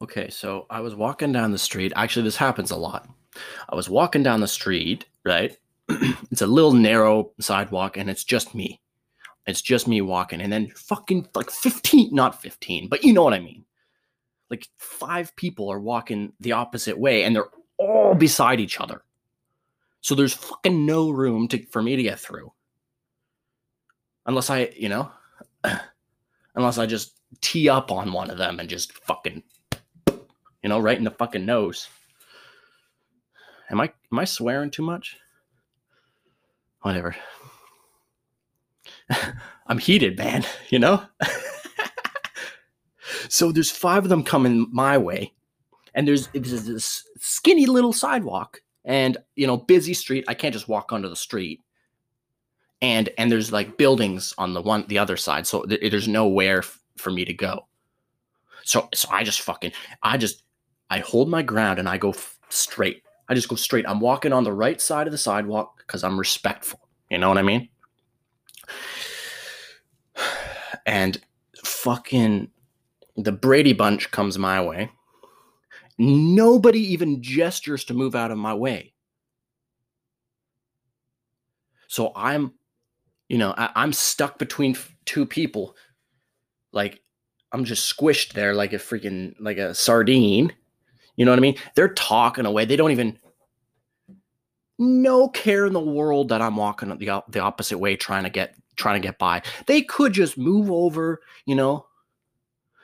Okay, so I was walking down the street. Actually, this happens a lot. I was walking down the street, right? it's a little narrow sidewalk and it's just me. It's just me walking. And then fucking like 15, not 15, but you know what I mean. Like five people are walking the opposite way and they're all beside each other. So there's fucking no room to, for me to get through. Unless I, you know, unless I just tee up on one of them and just fucking, you know, right in the fucking nose. Am I am I swearing too much? Whatever. I'm heated, man, you know? so there's five of them coming my way, and there's, there's this skinny little sidewalk and you know, busy street. I can't just walk onto the street. And and there's like buildings on the one the other side, so th- there's nowhere f- for me to go. So so I just fucking I just I hold my ground and I go f- straight. I just go straight. I'm walking on the right side of the sidewalk because I'm respectful. You know what I mean? And fucking the Brady Bunch comes my way. Nobody even gestures to move out of my way. So I'm, you know, I, am stuck between two people. Like I'm just squished there like a freaking like a sardine. You know what I mean? They're talking away. They don't even no care in the world that I'm walking the the opposite way trying to get trying to get by. They could just move over, you know,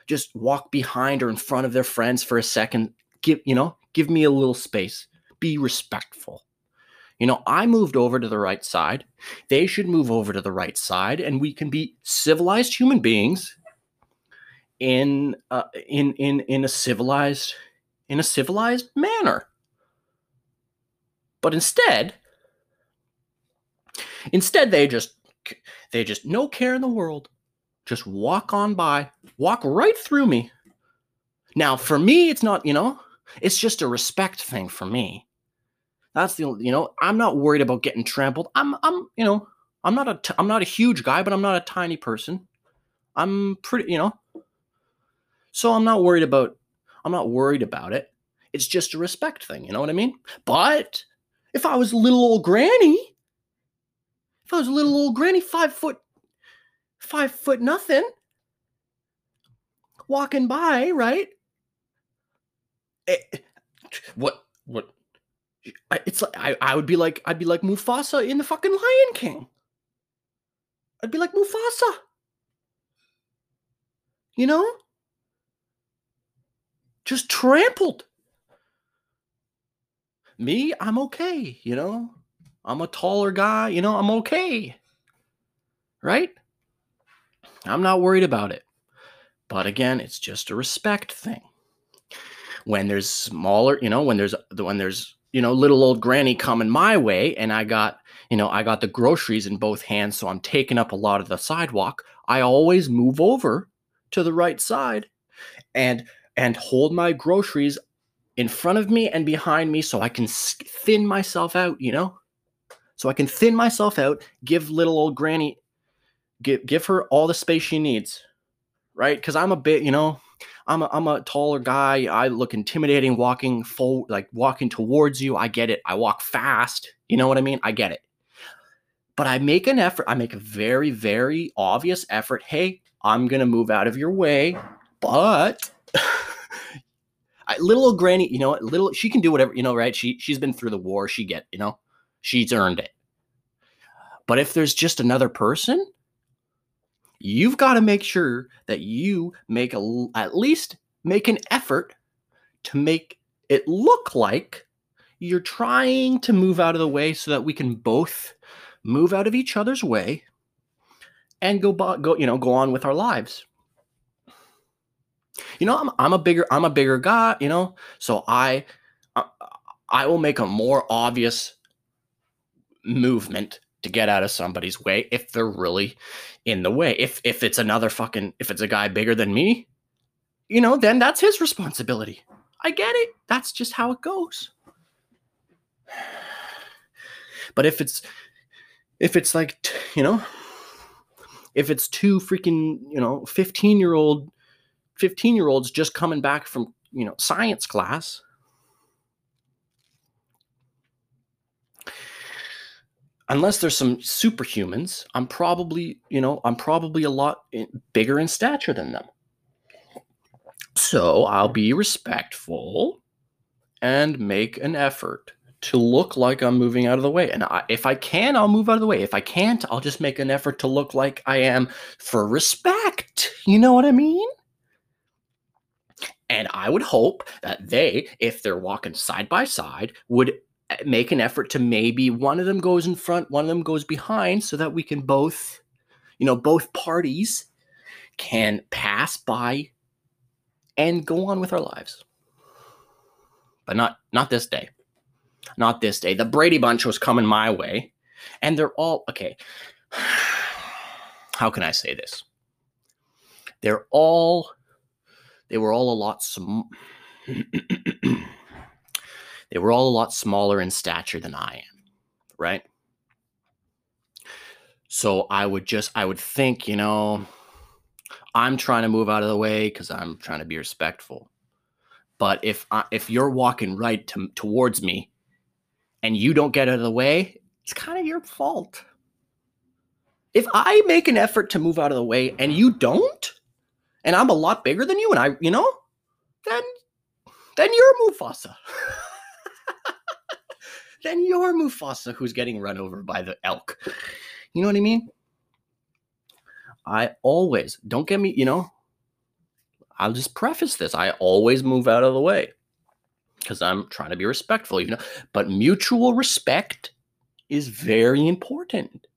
just walk behind or in front of their friends for a second. Give, you know, give me a little space. Be respectful. You know, I moved over to the right side. They should move over to the right side, and we can be civilized human beings in uh, in in in a civilized in a civilized manner. But instead, instead they just they just no care in the world. Just walk on by, walk right through me. Now, for me, it's not, you know, it's just a respect thing for me. That's the, you know, I'm not worried about getting trampled. I'm, I'm, you know, I'm not a, t- I'm not a huge guy, but I'm not a tiny person. I'm pretty, you know, so I'm not worried about, I'm not worried about it. It's just a respect thing. You know what I mean? But if I was little old granny, if I was a little old granny, five foot, five foot nothing, walking by, right? It, eh, what, what? It's like I, I would be like I'd be like Mufasa in the fucking Lion King. I'd be like Mufasa. You know? Just trampled me, I'm okay, you know? I'm a taller guy, you know, I'm okay. Right? I'm not worried about it. But again, it's just a respect thing. When there's smaller, you know, when there's when there's, you know, little old granny coming my way and I got, you know, I got the groceries in both hands, so I'm taking up a lot of the sidewalk, I always move over to the right side and and hold my groceries in front of me and behind me so I can thin myself out, you know? So I can thin myself out, give little old granny give give her all the space she needs. Right? Cuz I'm a bit, you know, I'm a, I'm a taller guy. I look intimidating walking full like walking towards you. I get it. I walk fast. You know what I mean? I get it. But I make an effort. I make a very very obvious effort. Hey, I'm going to move out of your way, but I, little old granny, you know what? Little she can do whatever, you know, right? She she's been through the war. She get, you know, she's earned it. But if there's just another person, you've got to make sure that you make a at least make an effort to make it look like you're trying to move out of the way so that we can both move out of each other's way and go go you know go on with our lives you know, I'm I'm a bigger I'm a bigger guy, you know, so I uh, I will make a more obvious movement to get out of somebody's way if they're really in the way. If if it's another fucking if it's a guy bigger than me, you know, then that's his responsibility. I get it. That's just how it goes. But if it's if it's like, you know, if it's two freaking, you know, 15 year old 15 year olds just coming back from you know, science class. Unless there's some superhumans, I'm probably, you know, I'm probably a lot bigger in stature than them. So I'll be respectful and make an effort to look like I'm moving out of the way. And I, if I can, I'll move out of the way. If I can't, I'll just make an effort to look like I am for respect. You know what I mean? And I would hope that they, if they're walking side by side, would eh, make an effort to maybe one of them goes in front, one of them goes behind, so that we can both, you know, both parties can pass by and go on with our lives. But not not this day. Not this day. The Brady Bunch was coming my way, and they're all okay. How can I say this? They're all they were all a lot sm- they were all a lot smaller in stature than I am, right? So I would just I would think, you know, I'm trying to move out of the way because I'm trying to be respectful. But if I, if you're walking right to, towards me and you don't get out of the way, it's kind of your fault. If I make an effort to move out of the way and you don't, and I'm a lot bigger than you, and I, you know, then then you're Mufasa. then you're Mufasa who's getting run over by the elk. You know what I mean? I always don't get me, you know. I'll just preface this. I always move out of the way because I'm trying to be respectful, you know. But mutual respect is very important.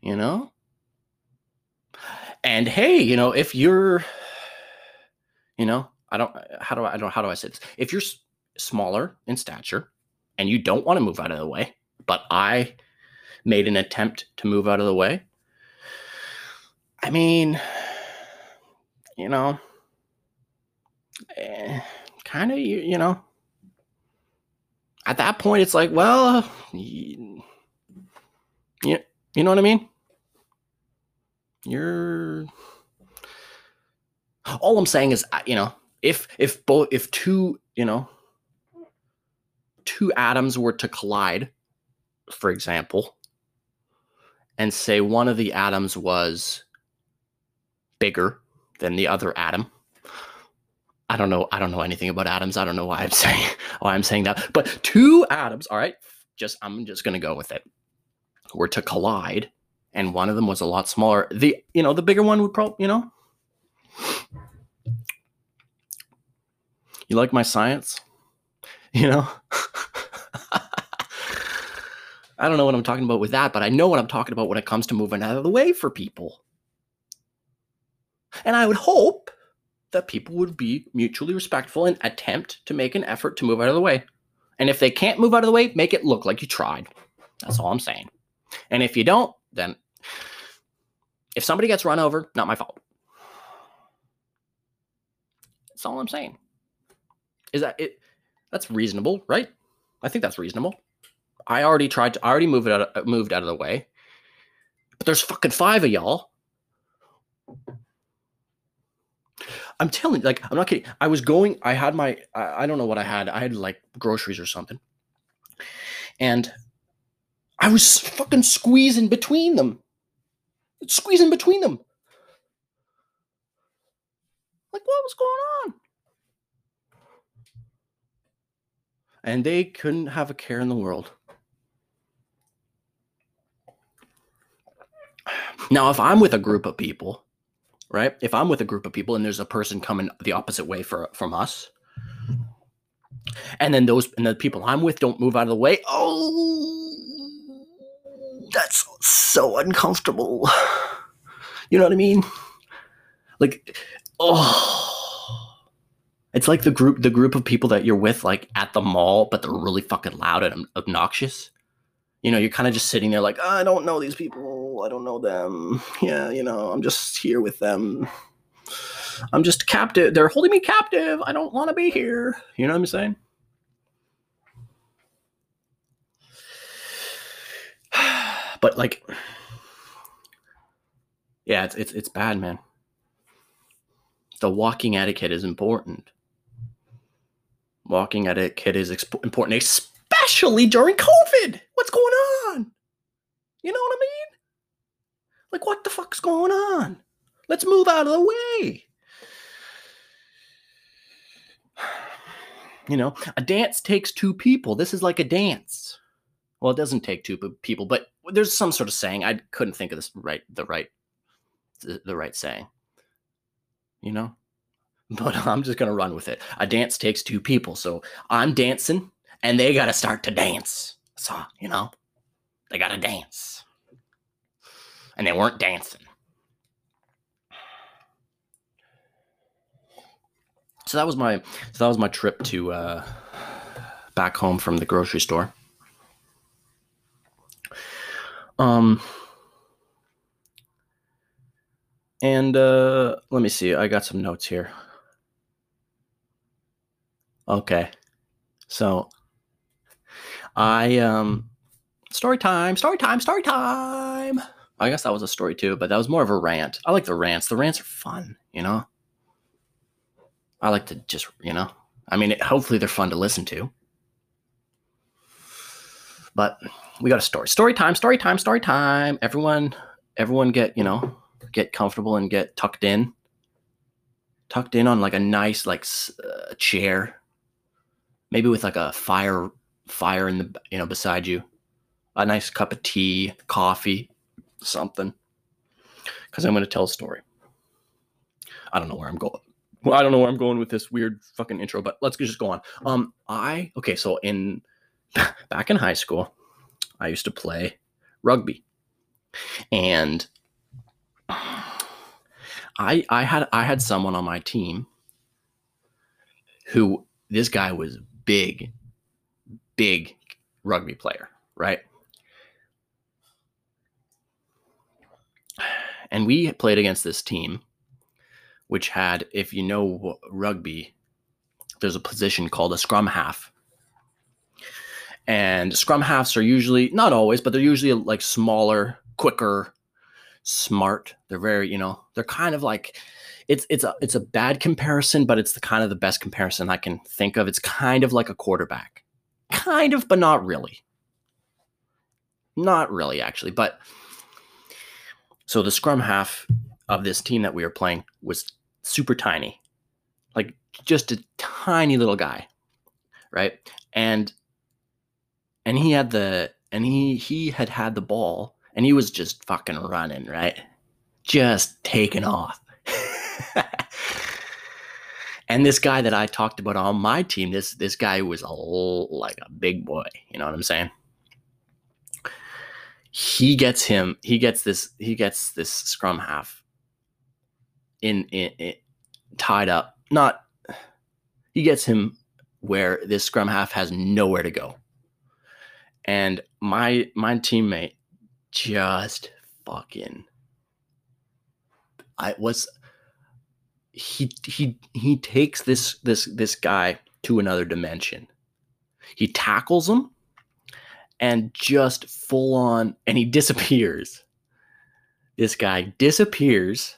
You know? And hey, you know, if you're, you know, I don't, how do I, I don't, how do I say this? If you're smaller in stature and you don't want to move out of the way, but I made an attempt to move out of the way, I mean, you know, eh, kind of, you, you know, at that point, it's like, well, you, you know what I mean? You're all I'm saying is, you know, if if both if two, you know, two atoms were to collide, for example, and say one of the atoms was bigger than the other atom. I don't know. I don't know anything about atoms. I don't know why I'm saying why I'm saying that. But two atoms, all right. Just I'm just gonna go with it. Were to collide, and one of them was a lot smaller. The you know the bigger one would probably you know. You like my science? You know. I don't know what I'm talking about with that, but I know what I'm talking about when it comes to moving out of the way for people. And I would hope that people would be mutually respectful and attempt to make an effort to move out of the way. And if they can't move out of the way, make it look like you tried. That's all I'm saying. And if you don't, then if somebody gets run over, not my fault. That's all I'm saying. Is that it? That's reasonable, right? I think that's reasonable. I already tried to. I already moved out. Of, moved out of the way. But there's fucking five of y'all. I'm telling you, like, I'm not kidding. I was going. I had my. I, I don't know what I had. I had like groceries or something, and I was fucking squeezing between them. Squeezing between them. Like, what was going on? And they couldn't have a care in the world. Now, if I'm with a group of people, right? If I'm with a group of people and there's a person coming the opposite way for, from us, and then those and the people I'm with don't move out of the way, oh, that's so uncomfortable. You know what I mean? Like, oh, it's like the group the group of people that you're with, like at the mall, but they're really fucking loud and obnoxious. You know, you're kind of just sitting there, like, I don't know these people. I don't know them. Yeah, you know, I'm just here with them. I'm just captive. They're holding me captive. I don't want to be here. You know what I'm saying? But like, yeah, it's it's it's bad, man. the walking etiquette is important. Walking etiquette is exp- important, especially during COVID. What's going on? You know what I mean? Like, what the fuck's going on? Let's move out of the way. You know, a dance takes two people. This is like a dance. Well, it doesn't take two people, but there's some sort of saying. I couldn't think of this right, the right, the, right saying. You know, but I'm just gonna run with it. A dance takes two people, so I'm dancing, and they gotta start to dance. So you know, they gotta dance, and they weren't dancing. So that was my so that was my trip to uh, back home from the grocery store. Um, and uh, let me see. I got some notes here. Okay, so I um, story time, story time, story time. I guess that was a story too, but that was more of a rant. I like the rants. The rants are fun, you know. I like to just, you know, I mean, hopefully they're fun to listen to. But we got a story. Story time, story time, story time. Everyone, everyone get, you know, get comfortable and get tucked in. Tucked in on like a nice like uh, chair. Maybe with like a fire fire in the, you know, beside you. A nice cup of tea, coffee, something. Cuz I'm going to tell a story. I don't know where I'm going well, I don't know where I'm going with this weird fucking intro, but let's just go on. Um, I okay, so in back in high school, I used to play rugby, and I I had I had someone on my team who this guy was big, big rugby player, right? And we played against this team which had, if you know rugby, there's a position called a scrum half. And scrum halves are usually, not always, but they're usually like smaller, quicker, smart. They're very, you know, they're kind of like, it's it's a it's a bad comparison, but it's the kind of the best comparison I can think of. It's kind of like a quarterback, kind of, but not really. Not really, actually. But so the scrum half of this team that we were playing was super tiny, like just a tiny little guy, right? And and he had the and he he had had the ball and he was just fucking running, right? Just taking off. and this guy that I talked about on my team, this this guy was a like a big boy. You know what I'm saying? He gets him. He gets this. He gets this scrum half in, in, in tied up. Not he gets him where this scrum half has nowhere to go. And my my teammate just fucking I was he he he takes this this this guy to another dimension. He tackles him and just full on and he disappears. This guy disappears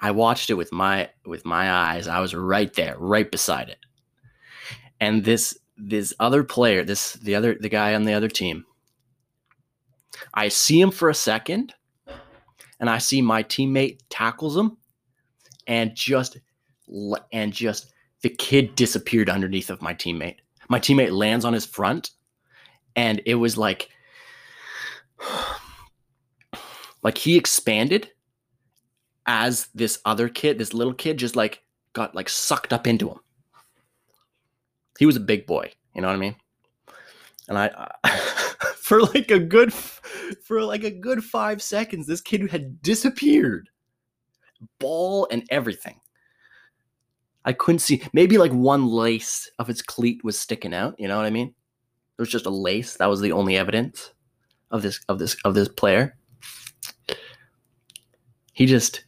I watched it with my with my eyes. I was right there, right beside it. And this this other player, this the other the guy on the other team, I see him for a second, and I see my teammate tackles him, and just and just the kid disappeared underneath of my teammate. My teammate lands on his front, and it was like like he expanded as this other kid, this little kid, just like got like sucked up into him. He was a big boy, you know what I mean? And I, uh, for like a good, for like a good five seconds, this kid had disappeared, ball and everything. I couldn't see. Maybe like one lace of its cleat was sticking out. You know what I mean? It was just a lace. That was the only evidence of this of this of this player. He just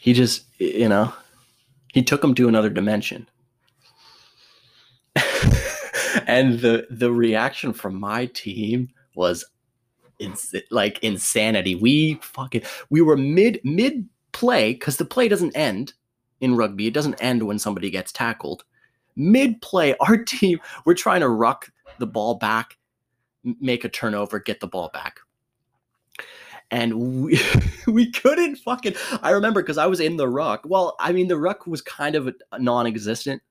he just, you know, he took him to another dimension. and the the reaction from my team was ins- like insanity. We fucking we were mid mid play, because the play doesn't end in rugby, it doesn't end when somebody gets tackled. Mid play, our team, we're trying to ruck the ball back, make a turnover, get the ball back. And we, we couldn't fucking. I remember because I was in the ruck. Well, I mean, the ruck was kind of non existent.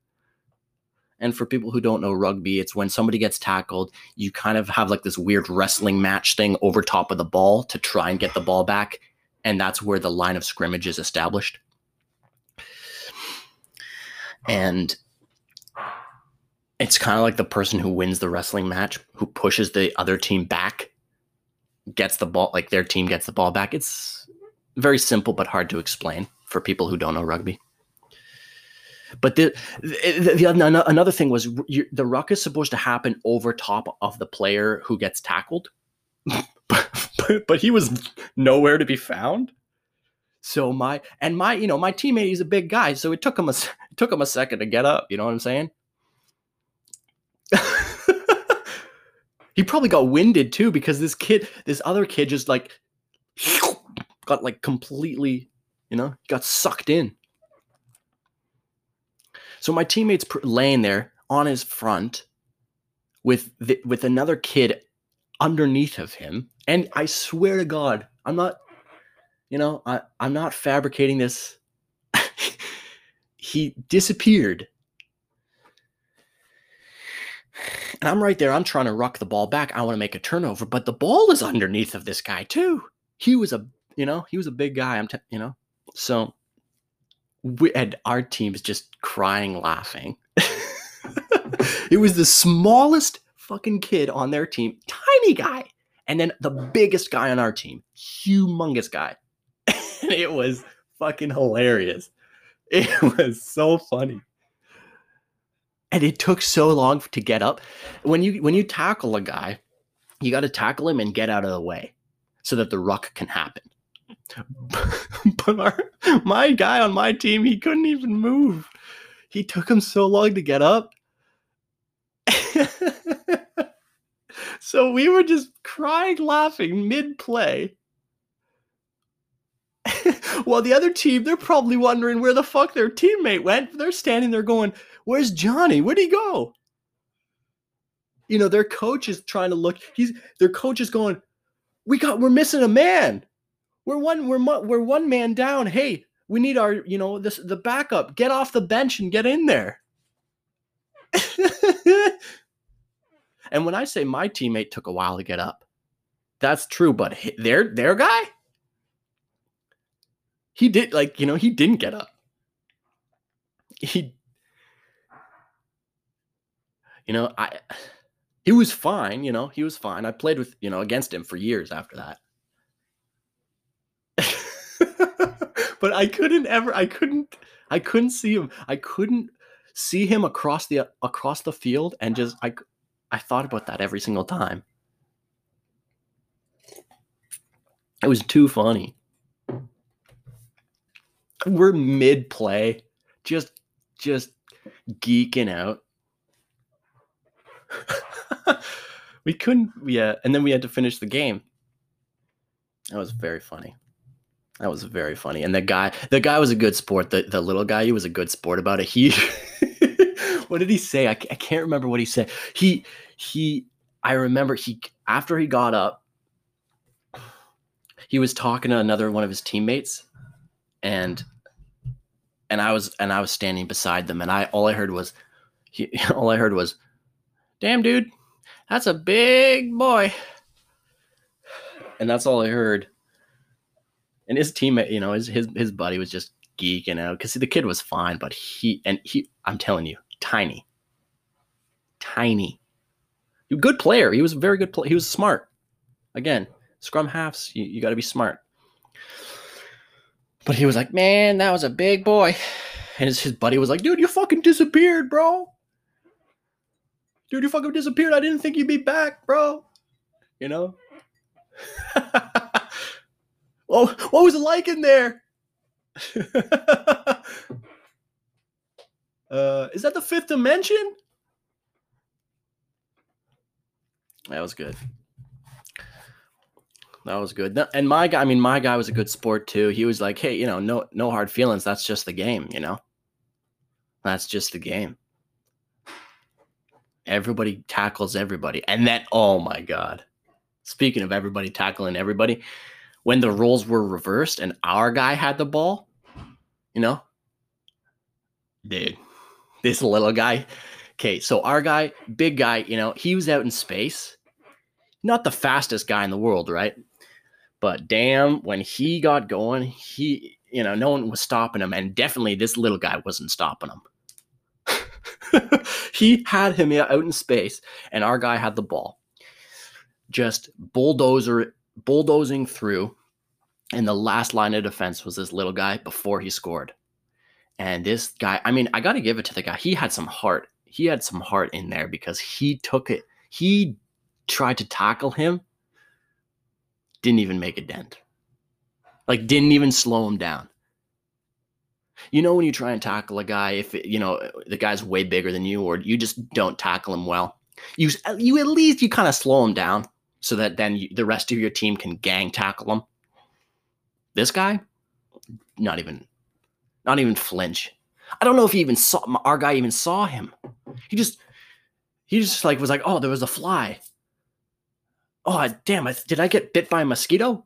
And for people who don't know rugby, it's when somebody gets tackled, you kind of have like this weird wrestling match thing over top of the ball to try and get the ball back. And that's where the line of scrimmage is established. And it's kind of like the person who wins the wrestling match who pushes the other team back gets the ball like their team gets the ball back it's very simple but hard to explain for people who don't know rugby. But the, the, the another thing was the ruck is supposed to happen over top of the player who gets tackled but, but he was nowhere to be found. So my and my you know my teammate he's a big guy so it took him a it took him a second to get up you know what i'm saying he probably got winded too because this kid, this other kid, just like got like completely, you know, got sucked in. So my teammate's laying there on his front with the, with another kid underneath of him, and I swear to God, I'm not, you know, I I'm not fabricating this. he disappeared And I'm right there. I'm trying to ruck the ball back. I want to make a turnover, but the ball is underneath of this guy too. He was a, you know, he was a big guy. I'm, t- you know, so we and our team's just crying, laughing. it was the smallest fucking kid on their team, tiny guy, and then the biggest guy on our team, humongous guy. it was fucking hilarious. It was so funny and it took so long to get up. When you when you tackle a guy, you got to tackle him and get out of the way so that the ruck can happen. but our, my guy on my team, he couldn't even move. He took him so long to get up. so we were just crying, laughing mid play. While the other team, they're probably wondering where the fuck their teammate went. They're standing there going, Where's Johnny? Where'd he go? You know, their coach is trying to look. He's their coach is going. We got. We're missing a man. We're one. We're we're one man down. Hey, we need our. You know, this the backup. Get off the bench and get in there. and when I say my teammate took a while to get up, that's true. But their their guy, he did like you know he didn't get up. He you know, I he was fine, you know, he was fine. I played with, you know, against him for years after that. but I couldn't ever I couldn't I couldn't see him. I couldn't see him across the across the field and just I I thought about that every single time. It was too funny. We're mid play, just just geeking out. we couldn't, yeah. And then we had to finish the game. That was very funny. That was very funny. And the guy, the guy was a good sport. The the little guy, he was a good sport about it. He, what did he say? I, I can't remember what he said. He he, I remember he after he got up, he was talking to another one of his teammates, and and I was and I was standing beside them, and I all I heard was, he all I heard was, damn, dude, that's a big boy. And that's all I heard. And his teammate, you know, his his, his buddy was just geeking out because the kid was fine, but he and he, I'm telling you, tiny, tiny. Good player. He was a very good player. He was smart. Again, scrum halves, you, you got to be smart. But he was like, man, that was a big boy. And his, his buddy was like, dude, you fucking disappeared, bro dude, you fucking disappeared. I didn't think you'd be back, bro. You know? oh, what was it like in there? uh, is that the fifth dimension? That was good. that was good. And my guy, I mean, my guy was a good sport too. He was like, "Hey, you know, no, no hard feelings. That's just the game. You know, that's just the game. Everybody tackles everybody, and then, oh my god, speaking of everybody tackling everybody, when the roles were reversed and our guy had the ball, you know, dude, this little guy. Okay, so our guy, big guy, you know, he was out in space. Not the fastest guy in the world, right? But damn, when he got going, he, you know, no one was stopping him. And definitely this little guy wasn't stopping him. he had him out in space, and our guy had the ball. Just bulldozer, bulldozing through. And the last line of defense was this little guy before he scored. And this guy, I mean, I got to give it to the guy. He had some heart. He had some heart in there because he took it. He tried to tackle him, didn't even make a dent. Like, didn't even slow him down. You know, when you try and tackle a guy, if you know the guy's way bigger than you, or you just don't tackle him well, you you at least you kind of slow him down so that then you, the rest of your team can gang tackle him. This guy, not even, not even flinch. I don't know if he even saw our guy even saw him. He just he just like was like, oh, there was a fly. Oh damn! I, did I get bit by a mosquito?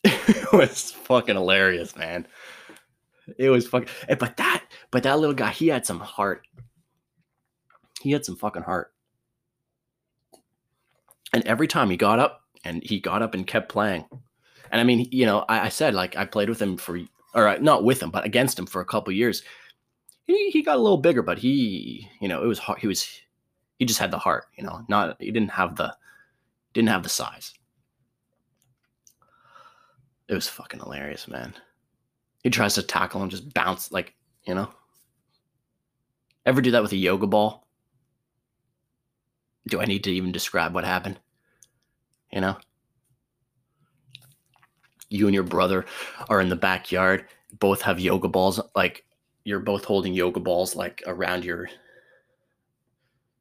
it was fucking hilarious, man. It was fucking. eh, But that, but that little guy, he had some heart. He had some fucking heart. And every time he got up, and he got up and kept playing. And I mean, you know, I, I said like I played with him for, or uh, not with him, but against him for a couple years. He he got a little bigger, but he, you know, it was hard. He was, he just had the heart. You know, not he didn't have the, didn't have the size. It was fucking hilarious, man. He tries to tackle him, just bounce like, you know. Ever do that with a yoga ball? Do I need to even describe what happened? You know? You and your brother are in the backyard, both have yoga balls, like you're both holding yoga balls like around your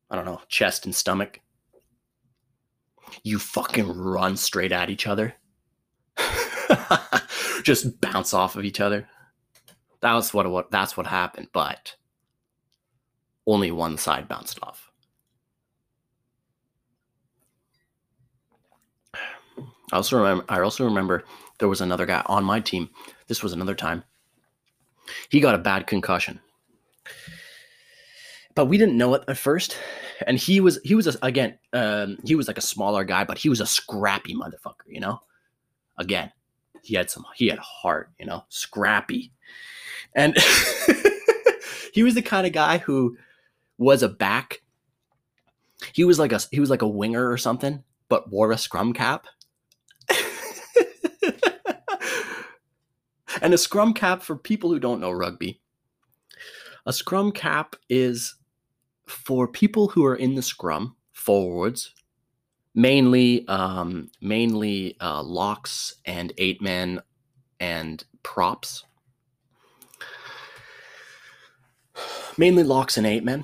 I don't know, chest and stomach. You fucking run straight at each other. Just bounce off of each other. That was what, what that's what happened, but only one side bounced off. I also remember I also remember there was another guy on my team. This was another time. He got a bad concussion. But we didn't know it at first. And he was he was a, again um, he was like a smaller guy, but he was a scrappy motherfucker, you know. Again, he had some he had heart, you know, scrappy. And he was the kind of guy who was a back. He was like a he was like a winger or something, but wore a scrum cap. and a scrum cap for people who don't know rugby. A scrum cap is for people who are in the scrum forwards, mainly um, mainly uh, locks and eight men and props. Mainly locks and eight men,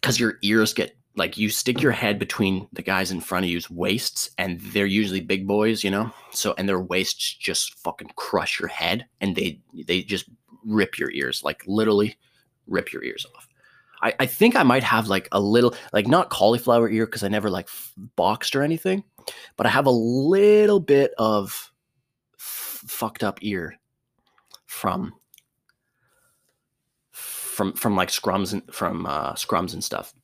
because your ears get like you stick your head between the guys in front of you's waists, and they're usually big boys, you know. So and their waists just fucking crush your head, and they they just rip your ears, like literally rip your ears off. I, I think I might have like a little, like not cauliflower ear because I never like f- boxed or anything, but I have a little bit of f- fucked up ear from from from like scrums and from uh, scrums and stuff.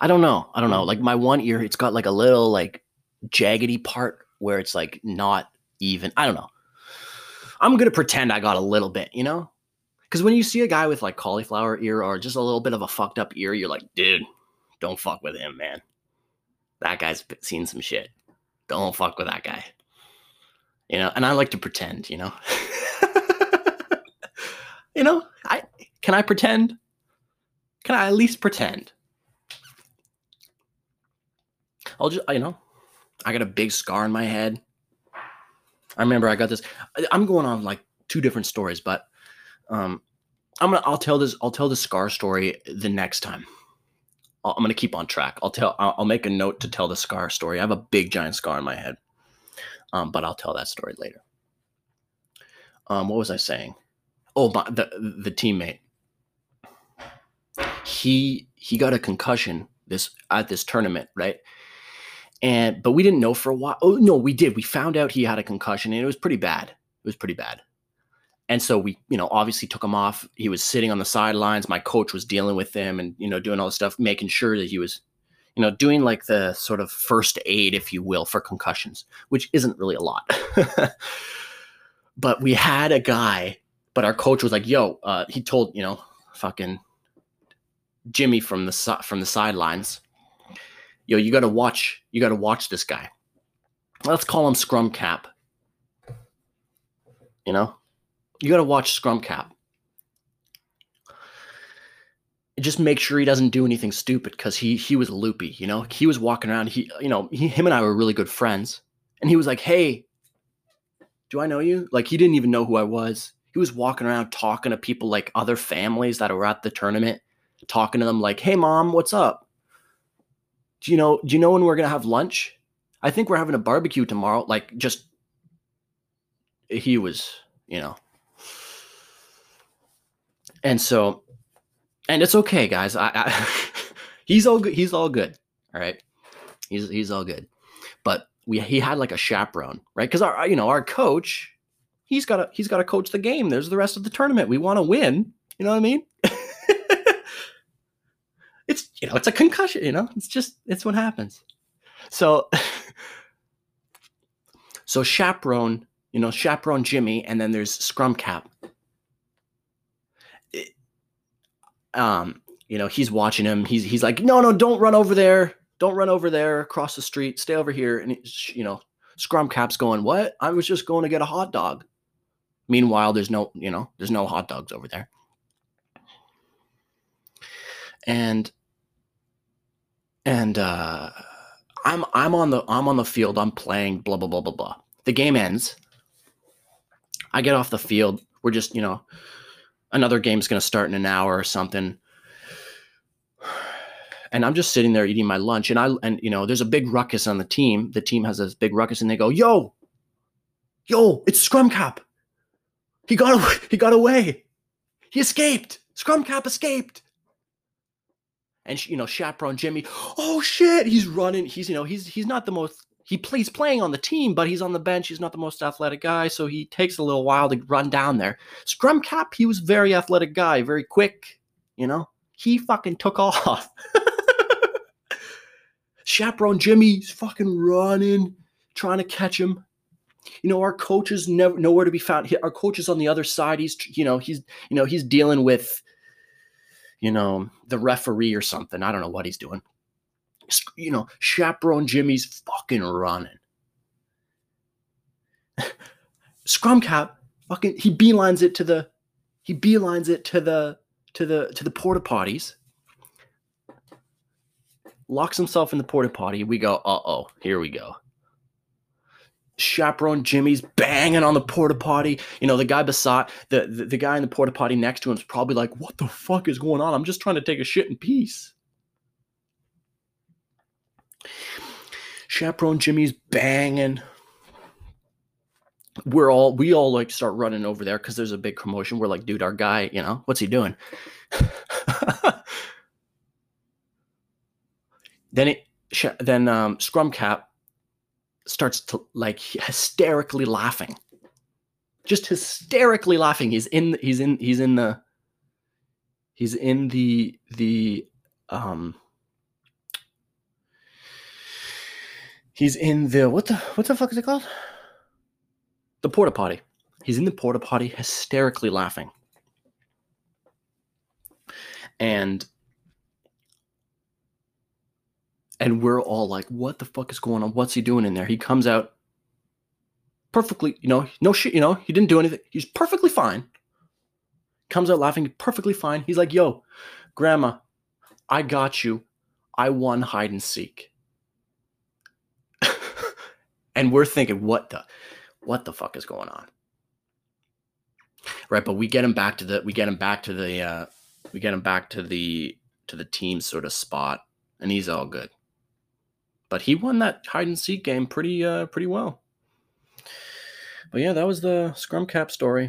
I don't know. I don't know. Like my one ear, it's got like a little like jaggedy part where it's like not even. I don't know. I'm gonna pretend I got a little bit, you know. Because when you see a guy with like cauliflower ear or just a little bit of a fucked up ear, you're like, dude, don't fuck with him, man. That guy's seen some shit. Don't fuck with that guy. You know, and I like to pretend, you know. you know, I can I pretend? Can I at least pretend? I'll just, you know, I got a big scar in my head. I remember I got this. I'm going on like two different stories, but um, I'm gonna I'll tell this I'll tell the scar story the next time. I'll, I'm gonna keep on track. I'll tell. I'll, I'll make a note to tell the scar story. I have a big giant scar in my head, um, but I'll tell that story later. Um, what was I saying? Oh, my, the the teammate. He he got a concussion this at this tournament, right? And but we didn't know for a while. Oh no, we did. We found out he had a concussion, and it was pretty bad. It was pretty bad. And so we, you know, obviously took him off. He was sitting on the sidelines. My coach was dealing with him and, you know, doing all the stuff, making sure that he was, you know, doing like the sort of first aid, if you will, for concussions, which isn't really a lot. but we had a guy, but our coach was like, yo, uh, he told, you know, fucking Jimmy from the from the sidelines, yo, you got to watch, you got to watch this guy. Let's call him Scrum Cap. You know, you got to watch Scrum Cap. Just make sure he doesn't do anything stupid because he he was loopy. You know, he was walking around. He you know he, him and I were really good friends, and he was like, "Hey, do I know you?" Like he didn't even know who I was. He was walking around talking to people like other families that were at the tournament, talking to them like, "Hey, mom, what's up? Do you know? Do you know when we're gonna have lunch? I think we're having a barbecue tomorrow." Like just he was, you know, and so, and it's okay, guys. I, I he's all good. He's all good. All right. He's he's all good. But we he had like a chaperone, right? Because our you know our coach, he's got to he's got to coach the game. There's the rest of the tournament. We want to win. You know what I mean? it's you know it's a concussion. You know it's just it's what happens. So so chaperone, you know chaperone Jimmy, and then there's scrum cap um, you know, he's watching him. He's he's like, no, no, don't run over there. Don't run over there across the street. Stay over here. And you know, Scrum Cap's going, what? I was just going to get a hot dog. Meanwhile, there's no, you know, there's no hot dogs over there. And and uh I'm I'm on the I'm on the field. I'm playing. Blah blah blah blah blah. The game ends. I get off the field. We're just you know another game's going to start in an hour or something. And i'm just sitting there eating my lunch and i and you know there's a big ruckus on the team. The team has this big ruckus and they go yo yo it's scrum cap. He got away he got away. He escaped. Scrum cap escaped. And you know chaperone jimmy oh shit he's running. He's you know he's he's not the most he plays playing on the team, but he's on the bench. He's not the most athletic guy, so he takes a little while to run down there. Scrum cap, he was very athletic guy, very quick. You know, he fucking took off. Chaperone Jimmy's fucking running, trying to catch him. You know, our coach is never nowhere to be found. Our coach is on the other side. He's, you know, he's, you know, he's dealing with, you know, the referee or something. I don't know what he's doing you know, chaperone Jimmy's fucking running. Scrum cap, fucking, he beelines it to the, he beelines it to the, to the, to the porta potties. Locks himself in the porta potty. We go, uh oh, here we go. Chaperone Jimmy's banging on the porta potty. You know, the guy beside the, the, the guy in the porta potty next to him is probably like, "What the fuck is going on? I'm just trying to take a shit in peace." Chaperone Jimmy's banging. We're all we all like start running over there because there's a big commotion. We're like, dude, our guy, you know, what's he doing? then it then um, Scrum Cap starts to like hysterically laughing, just hysterically laughing. He's in he's in he's in the he's in the the um He's in the what the what the fuck is it called? The porta potty. He's in the porta potty, hysterically laughing. And and we're all like, what the fuck is going on? What's he doing in there? He comes out perfectly, you know, no shit, you know, he didn't do anything. He's perfectly fine. Comes out laughing, perfectly fine. He's like, yo, grandma, I got you. I won hide and seek and we're thinking, what the, what the fuck is going on? Right, but we get him back to the, we get him back to the, uh, we get him back to the, to the team sort of spot, and he's all good. But he won that hide and seek game pretty uh pretty well. But yeah, that was the scrum cap story.